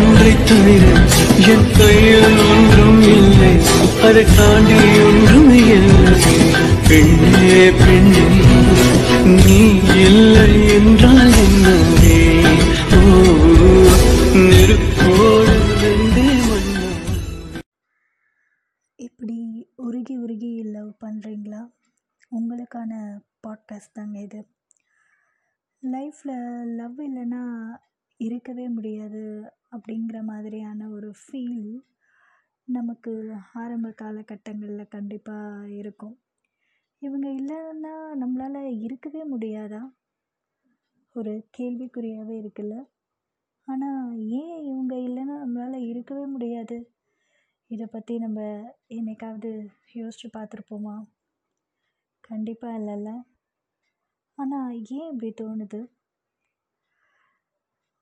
ஒன்றை தவிர என் கையில் ஒன்றும் இல்லை. அதை தாண்டி ஒன்றும் இல்லை. பெண்ணே பெண்ணே நீ இல்லை என்றால் என்னே ஓ நெருப்போடு இப்படி உருகி உருகி லவ் பண்ணுறீங்களா உங்களுக்கான பாட்காஸ்ட் தாங்க இது. லைஃப்பில் லவ் இல்லைன்னா இருக்கவே முடியாது அப்படிங்கிற மாதிரியான ஒரு ஃபீல் நமக்கு ஆரம்ப காலகட்டங்களில் கண்டிப்பாக இருக்கும். இவங்க இல்லைன்னா நம்மளால் இருக்கவே முடியாதா? ஒரு கேள்விக்குறியாகவே இருக்குல்ல. ஆனால் ஏன் இவங்க இல்லைன்னா நம்மளால் இருக்கவே முடியாது? இதை பற்றி நம்ம என்னைக்காவது யோசித்து பார்த்துருப்போமா? கண்டிப்பாக இல்லைல்ல. ஆனால் ஏன் இப்படி தோணுது?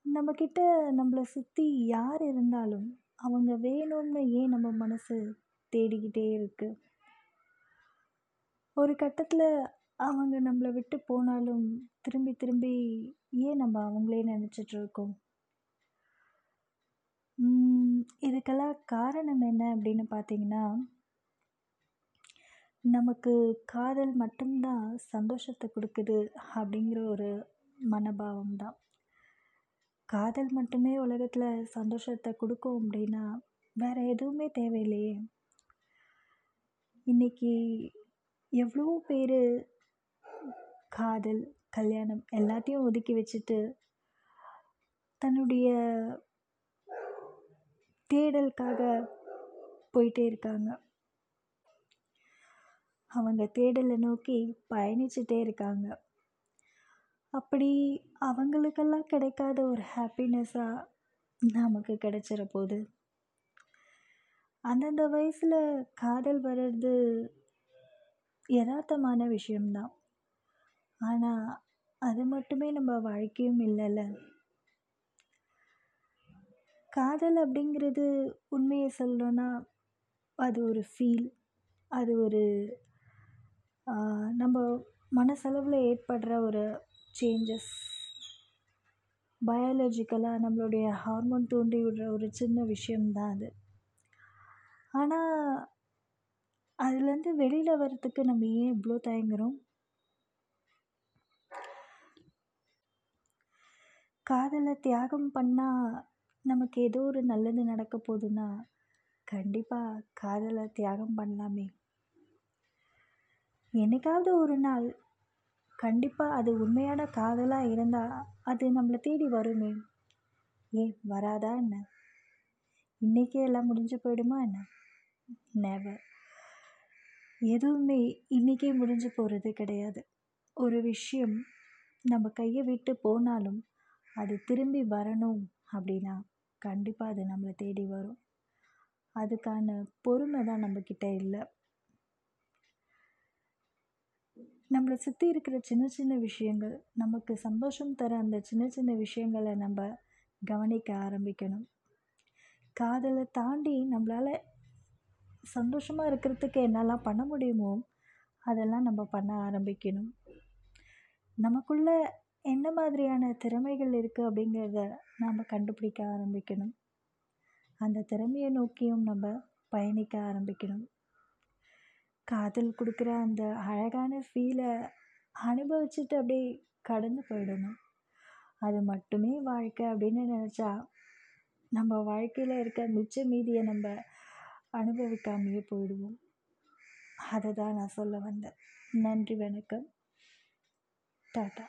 நம்மக்கிட்ட நம்மளை சுற்றி யார் இருந்தாலும் அவங்க வேணும்னு ஏன் நம்ம மனசு தேடிக்கிட்டே இருக்குது ஒரு கட்டத்தில் அவங்க நம்மளை விட்டு போனாலும் திரும்பி திரும்பி ஏன் நம்ம அவங்களே நினச்சிட்டு இருக்கோம்? இதுக்கெல்லாம் காரணம் என்ன அப்படின்னு பார்த்தீங்கன்னா நமக்கு காதல் மட்டும்தான் சந்தோஷத்தை கொடுக்குது அப்படிங்கிற ஒரு மனோபாவம் தான் காதல் மட்டுமே உலகத்தில் சந்தோஷத்தை கொடுக்கும் அப்படின்னா வேறு எதுவுமே தேவையில்லையே. இன்னைக்கு எவ்வளோ பேர் காதல் கல்யாணம் எல்லாத்தையும் ஒதுக்கி வச்சுட்டு தன்னுடைய தேடலுக்காக போயிட்டே இருக்காங்க. அவங்க தேடலை நோக்கி பயணிச்சுட்டே இருக்காங்க. அப்படி அவங்களுக்கெல்லாம் கிடைக்காத ஒரு ஹாப்பினஸ்ஸாக நமக்கு கிடைச்சிட போகுது அந்தந்த வயசில் காதல் வர்றது யதார்த்தமான விஷயம்தான். ஆனால் அது மட்டுமே நம்ம வாழ்க்கையும் இல்லைல்ல. காதல் அப்படிங்கிறது உண்மையை சொல்லணும்னா அது ஒரு ஃபீல் அது ஒரு நம்ம மனசளவில் ஏற்படுற ஒரு சேஞ்சஸ் பயாலஜிக்கலாக நம்மளுடைய ஹார்மோன் தூண்டி விடுற ஒரு சின்ன விஷயம்தான் அது. ஆனால் அதுலேருந்து வெளியில் வர்றதுக்கு நம்ம ஏன் இவ்வளோ தயங்குறோம்? காதலை தியாகம் பண்ணால் நமக்கு ஏதோ ஒரு நல்லது நடக்க போகுதுன்னா கண்டிப்பாக காதலை தியாகம் பண்ணலாமே. என்னைக்காவது ஒரு நாள் கண்டிப்பாக அது உண்மையான காதலாக இருந்தால் அது நம்மளை தேடி வருமே. ஏன் வராதா என்ன? இன்றைக்கே எல்லாம் முடிஞ்சு போயிடுமா என்ன? நெவர் எதுவுமே இன்றைக்கே முடிஞ்சு போகிறது கிடையாது. ஒரு விஷயம் நம்ம கையை விட்டு போனாலும் அது திரும்பி வரணும் அப்படின்னா கண்டிப்பாக அது நம்மளை தேடி வரும். அதுக்கான பொறுமை தான் நம்மக்கிட்ட இல்லை. நம்மளை சுற்றி இருக்கிற சின்ன சின்ன விஷயங்கள் நமக்கு சந்தோஷம் தர அந்த சின்ன சின்ன விஷயங்களை நம்ம கவனிக்க ஆரம்பிக்கணும். காதலை தாண்டி நம்மளால் சந்தோஷமாக இருக்கிறதுக்கு என்னெல்லாம் பண்ண முடியுமோ அதெல்லாம் நம்ம பண்ண ஆரம்பிக்கணும். நமக்குள்ள என்ன மாதிரியான திறமைகள் இருக்குது அப்படிங்கிறத நாம் கண்டுபிடிக்க ஆரம்பிக்கணும். அந்த திறமையை நோக்கியும் நம்ம பயணிக்க ஆரம்பிக்கணும். காதல் கொடுக்குற அந்த அழகான ஃபீலை அனுபவிச்சுட்டு அப்படியே கடந்து போயிடணும். அது மட்டுமே வாழ்க்கை அப்படின்னு நினச்சா நம்ம வாழ்க்கையில் இருக்க மிச்ச மீதியை நம்ம அனுபவிக்காமையே போயிடுவோம். அதை தான் நான் சொல்ல வந்தேன். நன்றி வணக்கம். டாட்டா